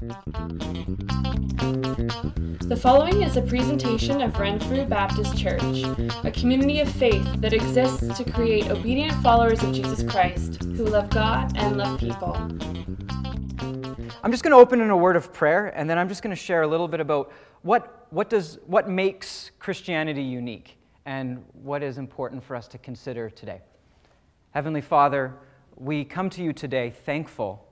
The following is a presentation of Renfrew Baptist Church, a community of faith that exists to create obedient followers of Jesus Christ who love God and love people. I'm just going to open in a word of prayer, and then I'm just going to share a little bit about what, what, does, what makes Christianity unique and what is important for us to consider today. Heavenly Father, we come to you today thankful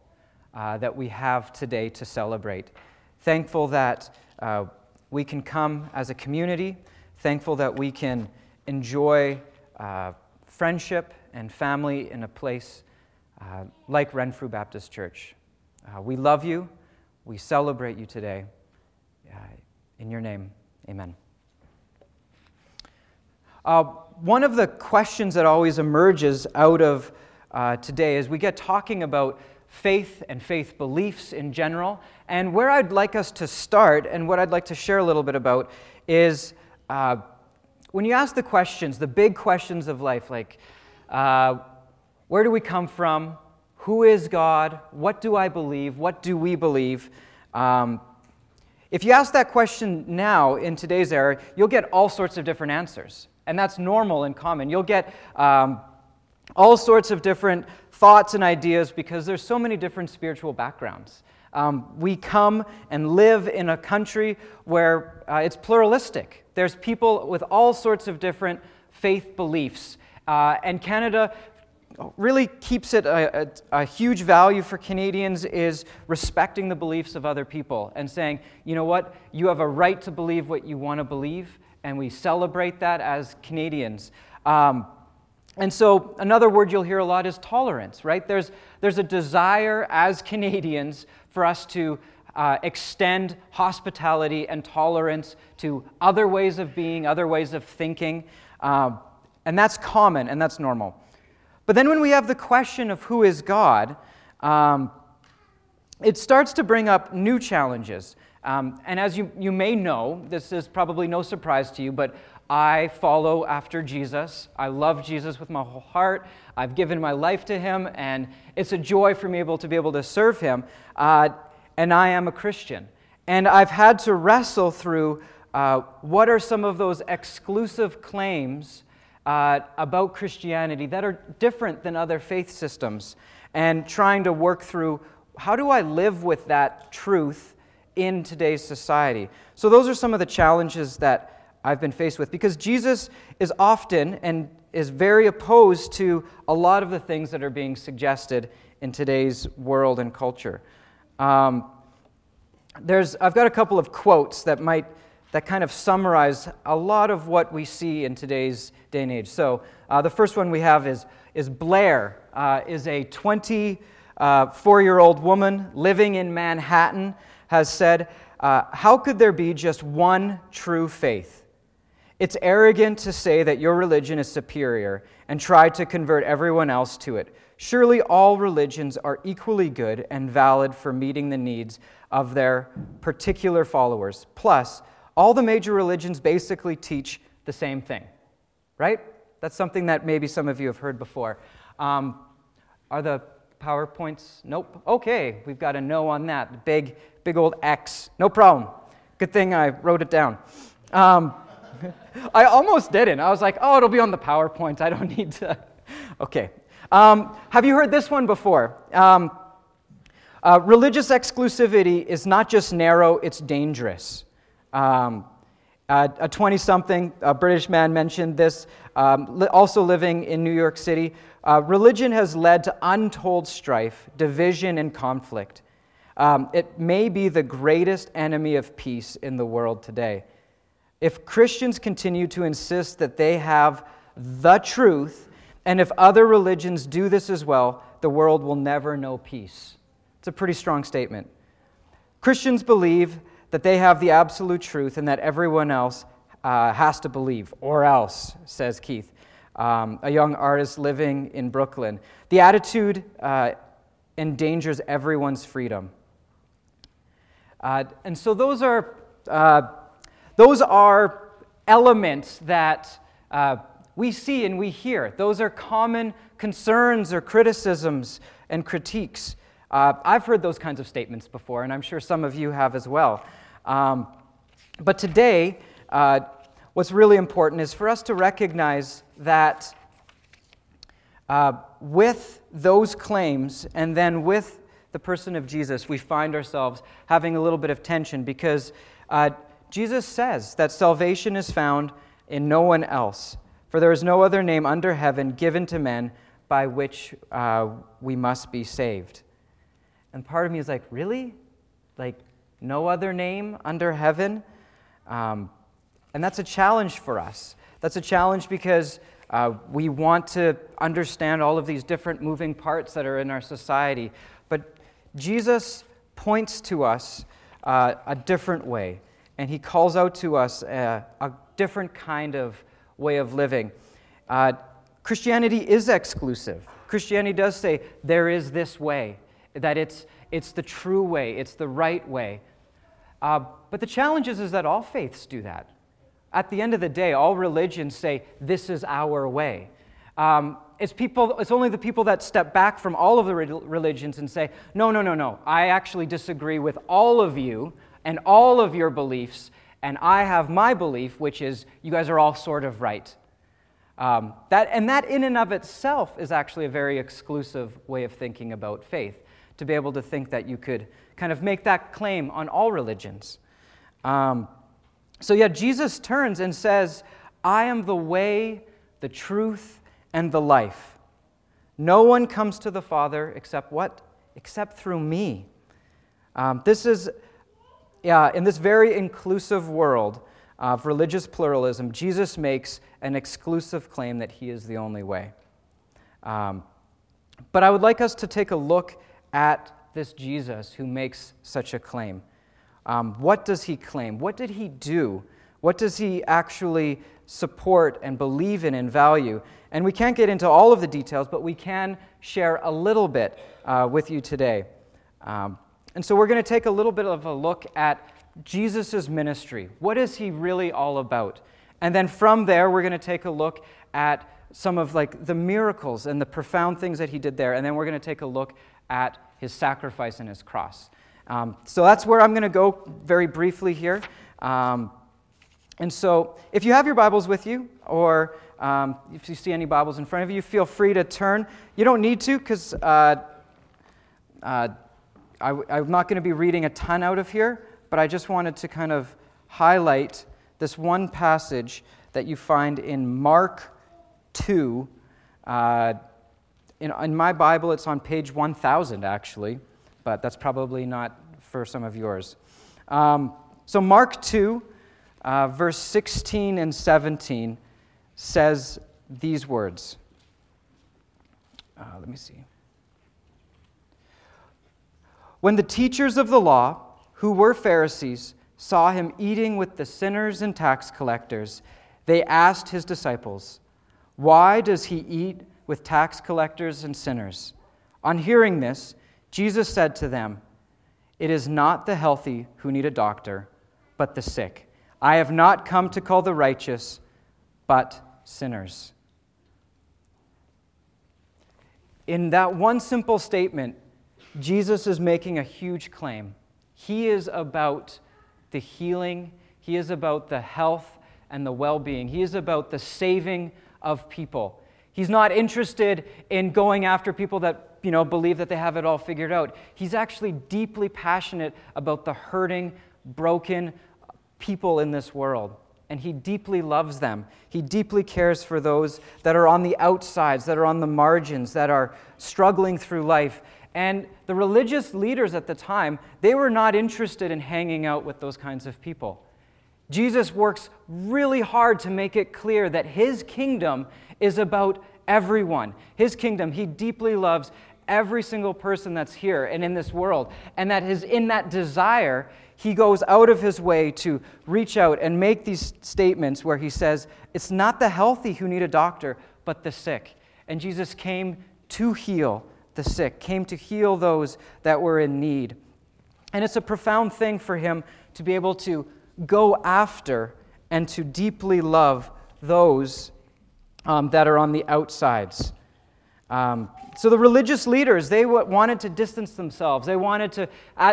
uh, that we have today to celebrate. Thankful that uh, we can come as a community, thankful that we can enjoy uh, friendship and family in a place uh, like Renfrew Baptist Church. Uh, we love you. We celebrate you today. In your name, amen. One of the questions that always emerges out of today is we get talking about faith and faith beliefs in general. And where I'd like us to start, and what I'd like to share a little bit about, is uh, when you ask the questions, the big questions of life, like uh, where do we come from? Who is God? What do I believe? What do we believe? Um, if you ask that question now in today's era, you'll get all sorts of different answers. And that's normal and common. You'll get um, all sorts of different thoughts and ideas because there's so many different spiritual backgrounds. Um, we come and live in a country where uh, it's pluralistic. There's people with all sorts of different faith beliefs. Uh, and Canada, really keeps it a, a, a, huge value for Canadians is respecting the beliefs of other people and saying, you know what, you have a right to believe what you want to believe, and we celebrate that as Canadians. Um, and so, another word you'll hear a lot is tolerance, right? There's, there's a desire as Canadians for us to uh, extend hospitality and tolerance to other ways of being, other ways of thinking. Uh, and that's common and that's normal. But then when we have the question of who is God, um, it starts to bring up new challenges. Um, and as you, you may know, this is probably no surprise to you, but I follow after Jesus. I love Jesus with my whole heart. I've given my life to him, and it's a joy for me able to be able to serve him. Uh, and I am a Christian. And I've had to wrestle through uh, what are some of those exclusive claims uh, about Christianity that are different than other faith systems and trying to work through how do I live with that truth in today's society. So, those are some of the challenges that I've been faced with because Jesus is often and is very opposed to a lot of the things that are being suggested in today's world and culture. Um, there's, I've got a couple of quotes that might that kind of summarize a lot of what we see in today's day and age. So, uh, the first one we have is, is Blair, uh, is a 24 year old woman living in Manhattan, has said, uh, How could there be just one true faith? It's arrogant to say that your religion is superior and try to convert everyone else to it. Surely all religions are equally good and valid for meeting the needs of their particular followers. Plus, all the major religions basically teach the same thing, right? That's something that maybe some of you have heard before. Um, are the PowerPoints? Nope. Okay, we've got a no on that. Big, big old X. No problem. Good thing I wrote it down. Um, I almost didn't. I was like, oh, it'll be on the PowerPoint. I don't need to. okay. Um, have you heard this one before? Um, uh, religious exclusivity is not just narrow, it's dangerous. Um, uh, a 20 something British man mentioned this, um, li- also living in New York City. Uh, religion has led to untold strife, division, and conflict. Um, it may be the greatest enemy of peace in the world today. If Christians continue to insist that they have the truth, and if other religions do this as well, the world will never know peace. It's a pretty strong statement. Christians believe that they have the absolute truth and that everyone else uh, has to believe, or else, says Keith, um, a young artist living in Brooklyn. The attitude uh, endangers everyone's freedom. Uh, and so those are, uh, those are elements that uh, we see and we hear. Those are common concerns or criticisms and critiques. Uh, I've heard those kinds of statements before, and I'm sure some of you have as well. Um, but today, uh, what's really important is for us to recognize that uh, with those claims and then with the person of Jesus, we find ourselves having a little bit of tension because uh, Jesus says that salvation is found in no one else, for there is no other name under heaven given to men by which uh, we must be saved. And part of me is like, really? Like, no other name under heaven? Um, and that's a challenge for us. That's a challenge because uh, we want to understand all of these different moving parts that are in our society. But Jesus points to us uh, a different way, and he calls out to us a, a different kind of way of living. Uh, Christianity is exclusive. Christianity does say there is this way, that it's, it's the true way, it's the right way. Uh, but the challenge is, is that all faiths do that. At the end of the day, all religions say, this is our way. Um, it's, people, it's only the people that step back from all of the religions and say, no, no, no, no, I actually disagree with all of you and all of your beliefs, and I have my belief, which is you guys are all sort of right. Um, that, and that, in and of itself, is actually a very exclusive way of thinking about faith, to be able to think that you could kind of make that claim on all religions. Um, so, yeah, Jesus turns and says, I am the way, the truth, and the life. No one comes to the Father except what? Except through me. Um, this is, yeah, in this very inclusive world of religious pluralism, Jesus makes an exclusive claim that he is the only way. Um, but I would like us to take a look at this Jesus who makes such a claim. Um, what does he claim? What did he do? What does he actually support and believe in and value? And we can't get into all of the details, but we can share a little bit uh, with you today. Um, and so we're going to take a little bit of a look at Jesus' ministry. What is he really all about? And then from there, we're going to take a look at some of like the miracles and the profound things that he did there. And then we're going to take a look at his sacrifice and his cross. Um, so that's where I'm going to go very briefly here. Um, and so if you have your Bibles with you, or um, if you see any Bibles in front of you, feel free to turn. You don't need to, because uh, uh, I, I'm not going to be reading a ton out of here, but I just wanted to kind of highlight this one passage that you find in Mark 2. Uh, in, in my Bible, it's on page 1000, actually but that's probably not for some of yours. Um, so, Mark 2, uh, verse 16 and 17 says these words. Uh, let me see. When the teachers of the law, who were Pharisees, saw him eating with the sinners and tax collectors, they asked his disciples, Why does he eat with tax collectors and sinners? On hearing this, Jesus said to them, It is not the healthy who need a doctor, but the sick. I have not come to call the righteous, but sinners. In that one simple statement, Jesus is making a huge claim. He is about the healing, he is about the health and the well being, he is about the saving of people. He's not interested in going after people that you know, believe that they have it all figured out. He's actually deeply passionate about the hurting, broken people in this world. And he deeply loves them. He deeply cares for those that are on the outsides, that are on the margins, that are struggling through life. And the religious leaders at the time, they were not interested in hanging out with those kinds of people. Jesus works really hard to make it clear that his kingdom is about everyone. His kingdom, he deeply loves every single person that's here and in this world. And that is in that desire, he goes out of his way to reach out and make these statements where he says, It's not the healthy who need a doctor, but the sick. And Jesus came to heal the sick, came to heal those that were in need. And it's a profound thing for him to be able to go after and to deeply love those um, that are on the outsides. Um, so the religious leaders, they wanted to distance themselves. They wanted to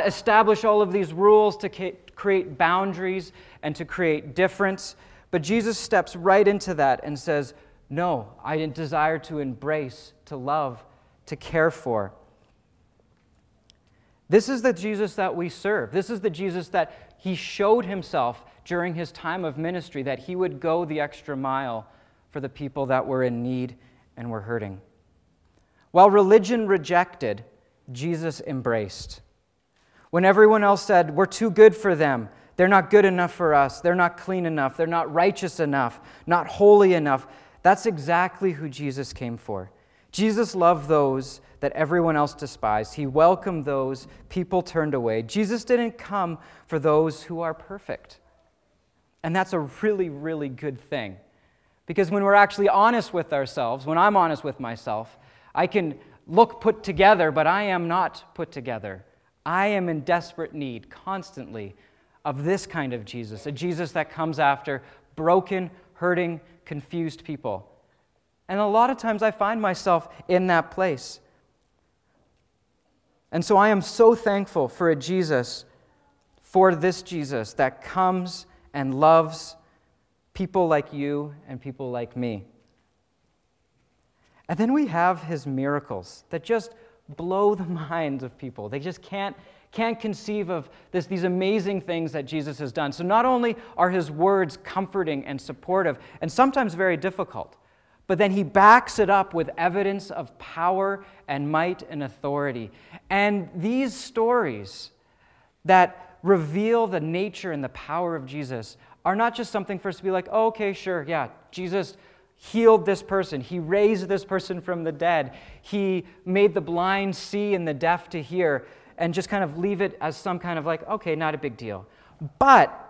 establish all of these rules to create boundaries and to create difference. But Jesus steps right into that and says, No, I desire to embrace, to love, to care for. This is the Jesus that we serve. This is the Jesus that he showed himself during his time of ministry, that he would go the extra mile for the people that were in need and were hurting. While religion rejected, Jesus embraced. When everyone else said, We're too good for them, they're not good enough for us, they're not clean enough, they're not righteous enough, not holy enough, that's exactly who Jesus came for. Jesus loved those that everyone else despised. He welcomed those people turned away. Jesus didn't come for those who are perfect. And that's a really, really good thing. Because when we're actually honest with ourselves, when I'm honest with myself, I can look put together, but I am not put together. I am in desperate need constantly of this kind of Jesus, a Jesus that comes after broken, hurting, confused people and a lot of times I find myself in that place. And so I am so thankful for a Jesus, for this Jesus that comes and loves people like you and people like me. And then we have his miracles that just blow the minds of people. They just can't, can't conceive of this, these amazing things that Jesus has done. So, not only are his words comforting and supportive, and sometimes very difficult, but then he backs it up with evidence of power and might and authority. And these stories that reveal the nature and the power of Jesus are not just something for us to be like, oh, okay, sure, yeah, Jesus healed this person. He raised this person from the dead. He made the blind see and the deaf to hear, and just kind of leave it as some kind of like, okay, not a big deal. But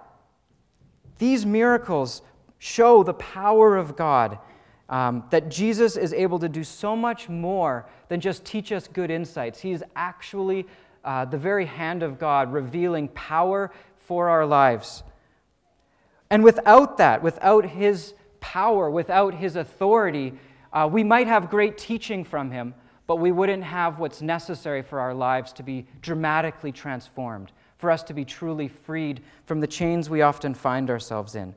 these miracles show the power of God um, that Jesus is able to do so much more than just teach us good insights. He is actually uh, the very hand of God revealing power for our lives. And without that, without His power, without His authority, uh, we might have great teaching from Him, but we wouldn't have what's necessary for our lives to be dramatically transformed, for us to be truly freed from the chains we often find ourselves in.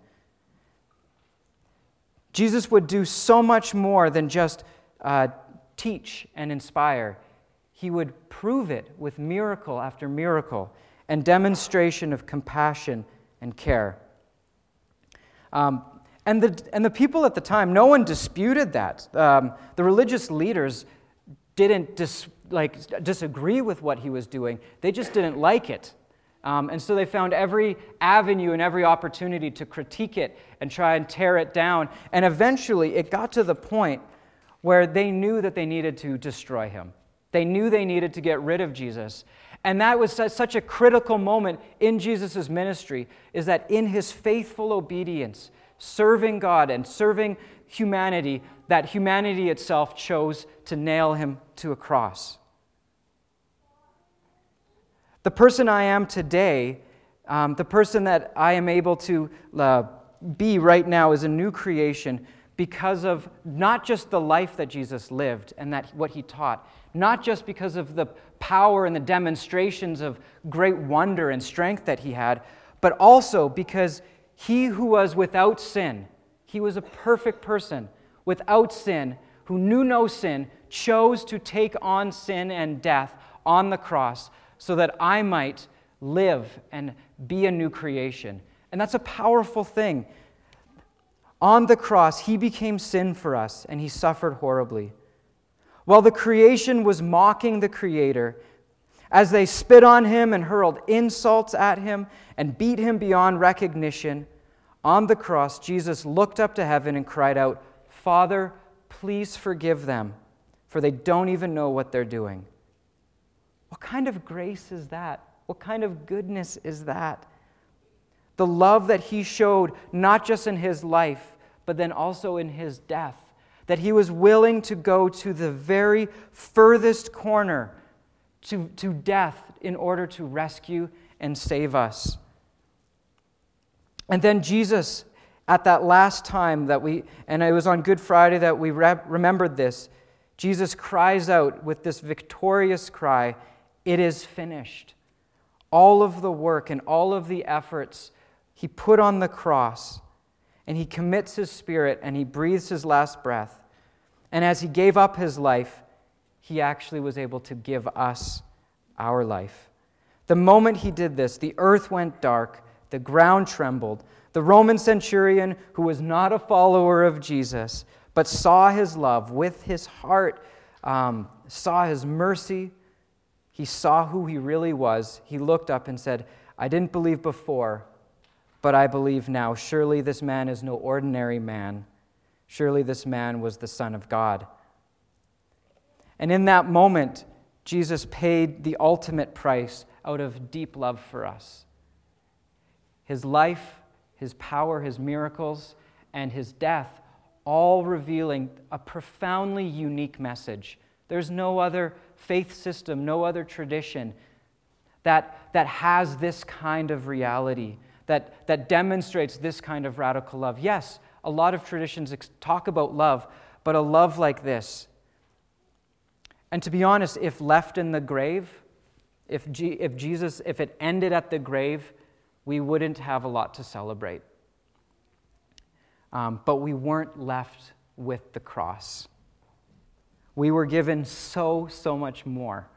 Jesus would do so much more than just uh, teach and inspire. He would prove it with miracle after miracle and demonstration of compassion and care. Um, and, the, and the people at the time, no one disputed that. Um, the religious leaders didn't dis, like, disagree with what he was doing, they just didn't like it. Um, and so they found every avenue and every opportunity to critique it and try and tear it down. And eventually it got to the point where they knew that they needed to destroy him. They knew they needed to get rid of Jesus. And that was such a critical moment in Jesus' ministry, is that in his faithful obedience, serving God and serving humanity, that humanity itself chose to nail him to a cross. The person I am today, um, the person that I am able to uh, be right now, is a new creation because of not just the life that Jesus lived and that what he taught, not just because of the power and the demonstrations of great wonder and strength that he had, but also because he who was without sin, he was a perfect person without sin, who knew no sin, chose to take on sin and death on the cross so that I might live and be a new creation. And that's a powerful thing. On the cross, he became sin for us, and he suffered horribly. While the creation was mocking the Creator, as they spit on him and hurled insults at him and beat him beyond recognition, on the cross, Jesus looked up to heaven and cried out, Father, please forgive them, for they don't even know what they're doing. What kind of grace is that? What kind of goodness is that? The love that he showed, not just in his life, but then also in his death. That he was willing to go to the very furthest corner to, to death in order to rescue and save us. And then Jesus, at that last time that we, and it was on Good Friday that we re- remembered this, Jesus cries out with this victorious cry, It is finished. All of the work and all of the efforts he put on the cross, and he commits his spirit and he breathes his last breath. And as he gave up his life, he actually was able to give us our life. The moment he did this, the earth went dark, the ground trembled. The Roman centurion, who was not a follower of Jesus, but saw his love with his heart, um, saw his mercy, he saw who he really was. He looked up and said, I didn't believe before, but I believe now. Surely this man is no ordinary man. Surely this man was the Son of God. And in that moment, Jesus paid the ultimate price out of deep love for us. His life, his power, his miracles, and his death, all revealing a profoundly unique message. There's no other faith system, no other tradition that, that has this kind of reality, that, that demonstrates this kind of radical love. Yes, a lot of traditions talk about love, but a love like this. And to be honest, if left in the grave, if, G, if Jesus, if it ended at the grave, we wouldn't have a lot to celebrate. Um, but we weren't left with the cross. We were given so, so much more.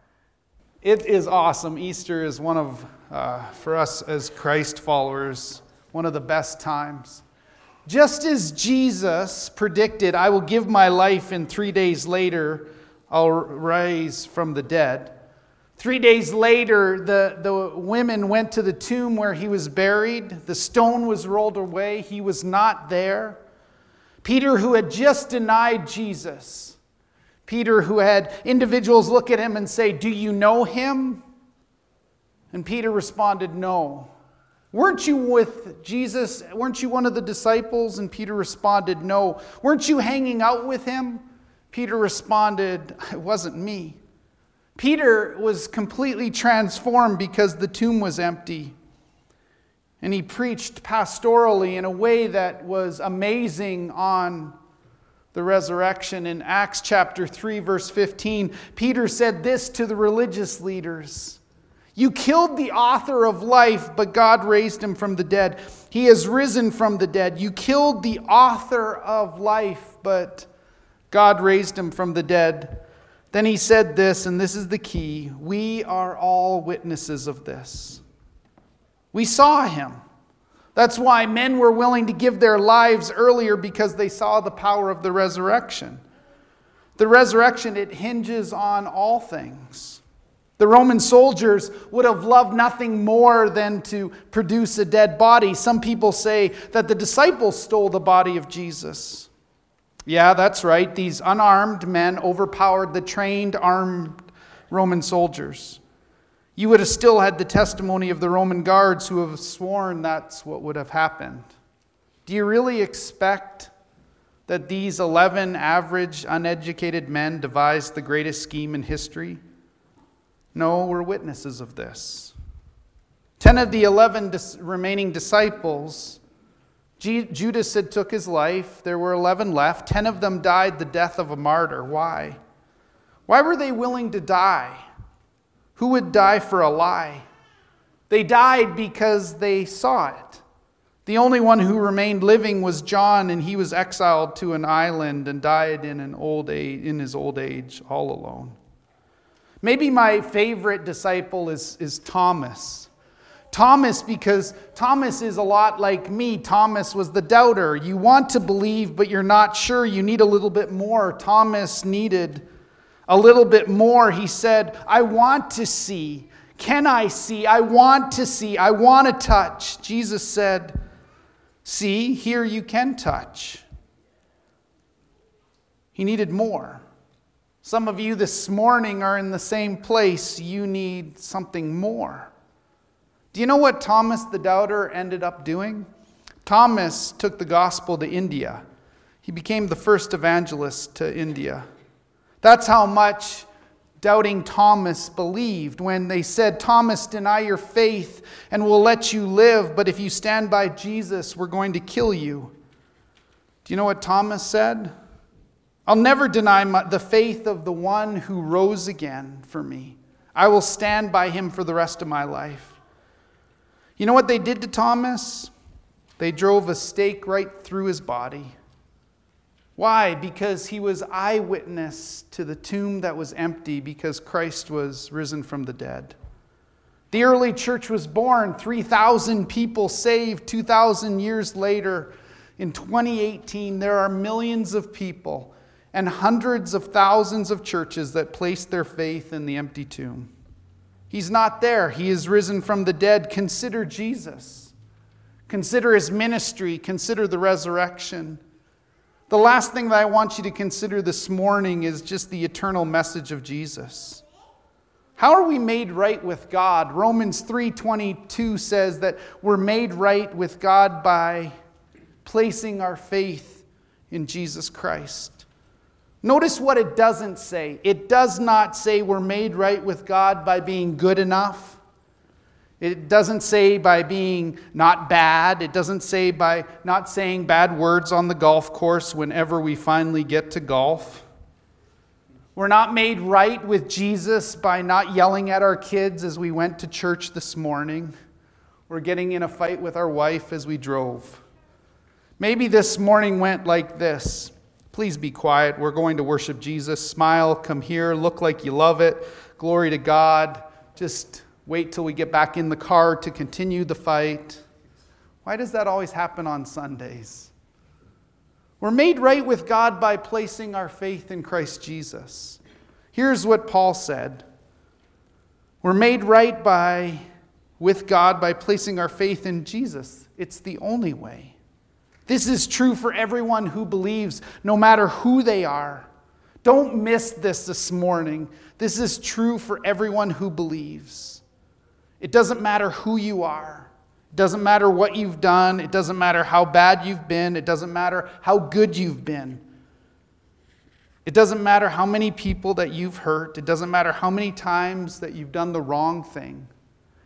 It is awesome. Easter is one of, uh, for us as Christ followers, one of the best times. Just as Jesus predicted, I will give my life, and three days later, I'll rise from the dead. Three days later, the, the women went to the tomb where he was buried. The stone was rolled away, he was not there. Peter, who had just denied Jesus, Peter, who had individuals look at him and say, Do you know him? And Peter responded, No. Weren't you with Jesus? Weren't you one of the disciples? And Peter responded, No. Weren't you hanging out with him? Peter responded, It wasn't me. Peter was completely transformed because the tomb was empty. And he preached pastorally in a way that was amazing on the resurrection. In Acts chapter 3, verse 15, Peter said this to the religious leaders You killed the author of life, but God raised him from the dead. He has risen from the dead. You killed the author of life, but God raised him from the dead. Then he said this, and this is the key we are all witnesses of this. We saw him. That's why men were willing to give their lives earlier because they saw the power of the resurrection. The resurrection, it hinges on all things. The Roman soldiers would have loved nothing more than to produce a dead body. Some people say that the disciples stole the body of Jesus. Yeah, that's right. These unarmed men overpowered the trained, armed Roman soldiers you would have still had the testimony of the Roman guards who have sworn that's what would have happened. Do you really expect that these 11 average, uneducated men devised the greatest scheme in history? No, we're witnesses of this. Ten of the 11 dis- remaining disciples, G- Judas had took his life. There were 11 left. Ten of them died the death of a martyr. Why? Why were they willing to die? Who would die for a lie? They died because they saw it. The only one who remained living was John, and he was exiled to an island and died in, an old age, in his old age all alone. Maybe my favorite disciple is, is Thomas. Thomas, because Thomas is a lot like me. Thomas was the doubter. You want to believe, but you're not sure. You need a little bit more. Thomas needed a little bit more, he said, I want to see. Can I see? I want to see. I want to touch. Jesus said, See, here you can touch. He needed more. Some of you this morning are in the same place. You need something more. Do you know what Thomas the doubter ended up doing? Thomas took the gospel to India. He became the first evangelist to India. That's how much doubting Thomas believed when they said, Thomas, deny your faith and we'll let you live, but if you stand by Jesus, we're going to kill you. Do you know what Thomas said? I'll never deny my, the faith of the one who rose again for me. I will stand by him for the rest of my life. You know what they did to Thomas? They drove a stake right through his body. Why? Because he was eyewitness to the tomb that was empty because Christ was risen from the dead. The early church was born, 3,000 people saved 2,000 years later. In 2018, there are millions of people and hundreds of thousands of churches that place their faith in the empty tomb. He's not there, he is risen from the dead. Consider Jesus, consider his ministry, consider the resurrection. The last thing that I want you to consider this morning is just the eternal message of Jesus. How are we made right with God? Romans 3:22 says that we're made right with God by placing our faith in Jesus Christ. Notice what it doesn't say. It does not say we're made right with God by being good enough. It doesn't say by being not bad. It doesn't say by not saying bad words on the golf course whenever we finally get to golf. We're not made right with Jesus by not yelling at our kids as we went to church this morning. We're getting in a fight with our wife as we drove. Maybe this morning went like this Please be quiet. We're going to worship Jesus. Smile, come here, look like you love it. Glory to God. Just wait till we get back in the car to continue the fight. Why does that always happen on Sundays? We're made right with God by placing our faith in Christ Jesus. Here's what Paul said We're made right by, with God by placing our faith in Jesus. It's the only way. This is true for everyone who believes, no matter who they are. Don't miss this this morning. This is true for everyone who believes. It doesn't matter who you are. It doesn't matter what you've done. It doesn't matter how bad you've been. It doesn't matter how good you've been. It doesn't matter how many people that you've hurt. It doesn't matter how many times that you've done the wrong thing.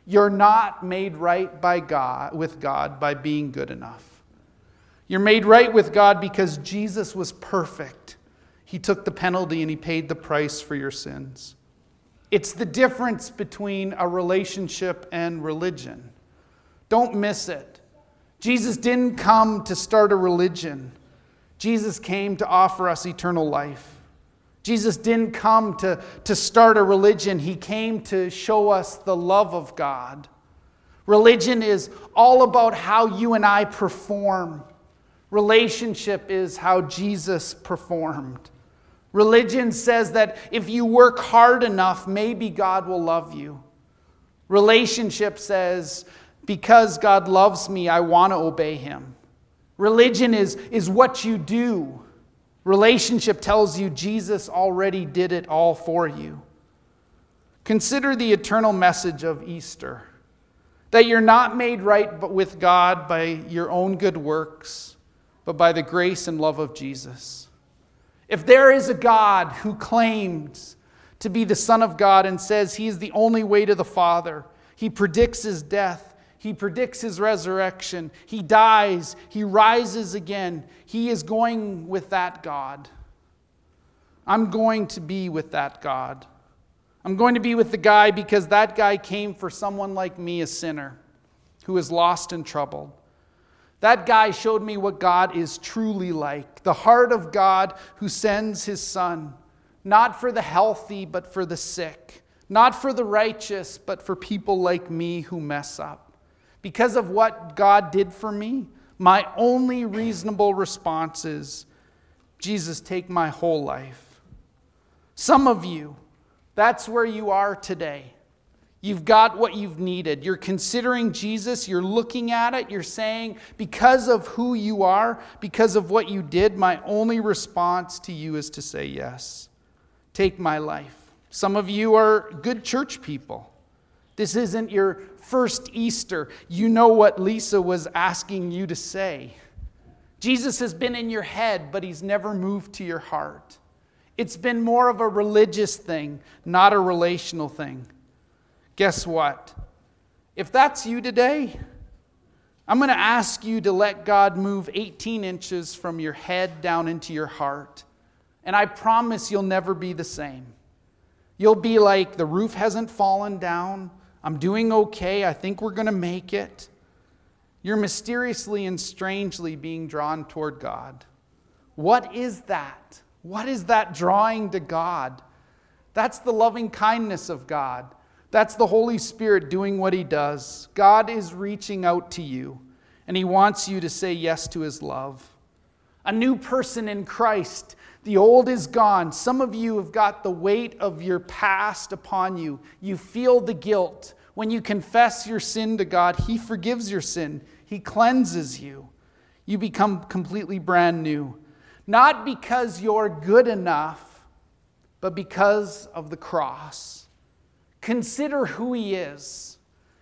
You're not made right by God with God by being good enough. You're made right with God because Jesus was perfect. He took the penalty and he paid the price for your sins. It's the difference between a relationship and religion. Don't miss it. Jesus didn't come to start a religion, Jesus came to offer us eternal life. Jesus didn't come to, to start a religion, he came to show us the love of God. Religion is all about how you and I perform. Relationship is how Jesus performed. Religion says that if you work hard enough, maybe God will love you. Relationship says, because God loves me, I want to obey him. Religion is, is what you do. Relationship tells you Jesus already did it all for you. Consider the eternal message of Easter that you're not made right with God by your own good works but by the grace and love of Jesus. If there is a God who claims to be the Son of God and says he is the only way to the Father, he predicts his death, he predicts his resurrection, he dies, he rises again, he is going with that God. I'm going to be with that God. I'm going to be with the guy because that guy came for someone like me, a sinner, who is lost and troubled. That guy showed me what God is truly like the heart of God who sends his son, not for the healthy, but for the sick, not for the righteous, but for people like me who mess up. Because of what God did for me, my only reasonable response is Jesus, take my whole life. Some of you, that's where you are today. You've got what you've needed. You're considering Jesus. You're looking at it. You're saying, because of who you are, because of what you did, my only response to you is to say yes. Take my life. Some of you are good church people. This isn't your first Easter. You know what Lisa was asking you to say. Jesus has been in your head, but he's never moved to your heart. It's been more of a religious thing, not a relational thing. Guess what? If that's you today, I'm going to ask you to let God move 18 inches from your head down into your heart And I promise you'll never be the same. You'll be like, the roof hasn't fallen down. I'm doing okay. I think we're going to make it. You're mysteriously and strangely being drawn toward God. What is that? What is that drawing to God? That's the loving kindness of God. That's the Holy Spirit doing what He does. God is reaching out to you, and He wants you to say yes to His love. A new person in Christ. The old is gone. Some of you have got the weight of your past upon you. You feel the guilt. When you confess your sin to God, He forgives your sin, He cleanses you. You become completely brand new. Not because you're good enough, but because of the cross. Consider who He is.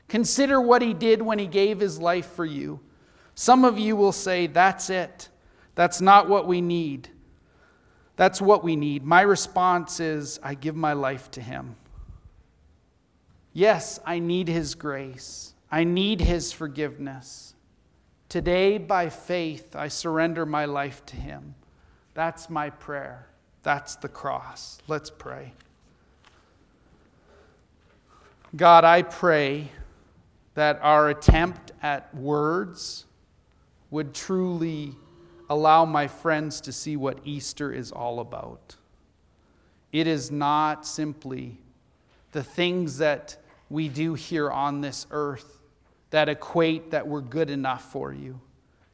Consider what He did when He gave His life for you. Some of you will say, That's it. That's not what we need. That's what we need. My response is, I give my life to Him. Yes, I need His grace. I need His forgiveness. Today, by faith, I surrender my life to Him. That's my prayer. That's the cross. Let's pray. God, I pray that our attempt at words would truly allow my friends to see what Easter is all about. It is not simply the things that we do here on this earth that equate that we're good enough for you.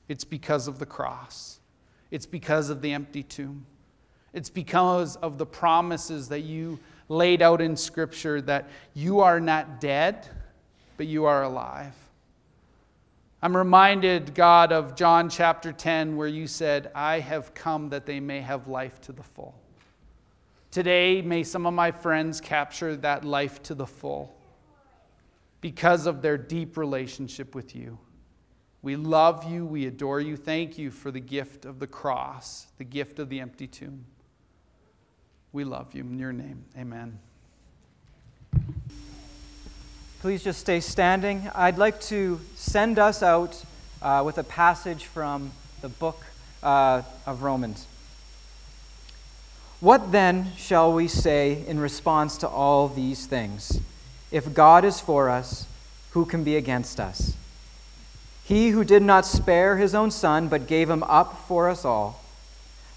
It's because of the cross, it's because of the empty tomb, it's because of the promises that you laid out in Scripture that you are not dead, but you are alive. I'm reminded, God, of John chapter 10, where you said, I have come that they may have life to the full. Today, may some of my friends capture that life to the full because of their deep relationship with you. We love you, we adore you. Thank you for the gift of the cross, the gift of the empty tomb. We love you. In your name, amen. Please just stay standing. I'd like to send us out uh, with a passage from the book uh, of Romans. What then shall we say in response to all these things? If God is for us, who can be against us? He who did not spare his own son, but gave him up for us all,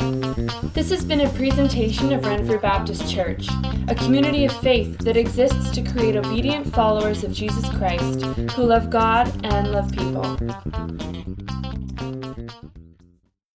Amen. This has been a presentation of Renfrew Baptist Church, a community of faith that exists to create obedient followers of Jesus Christ who love God and love people.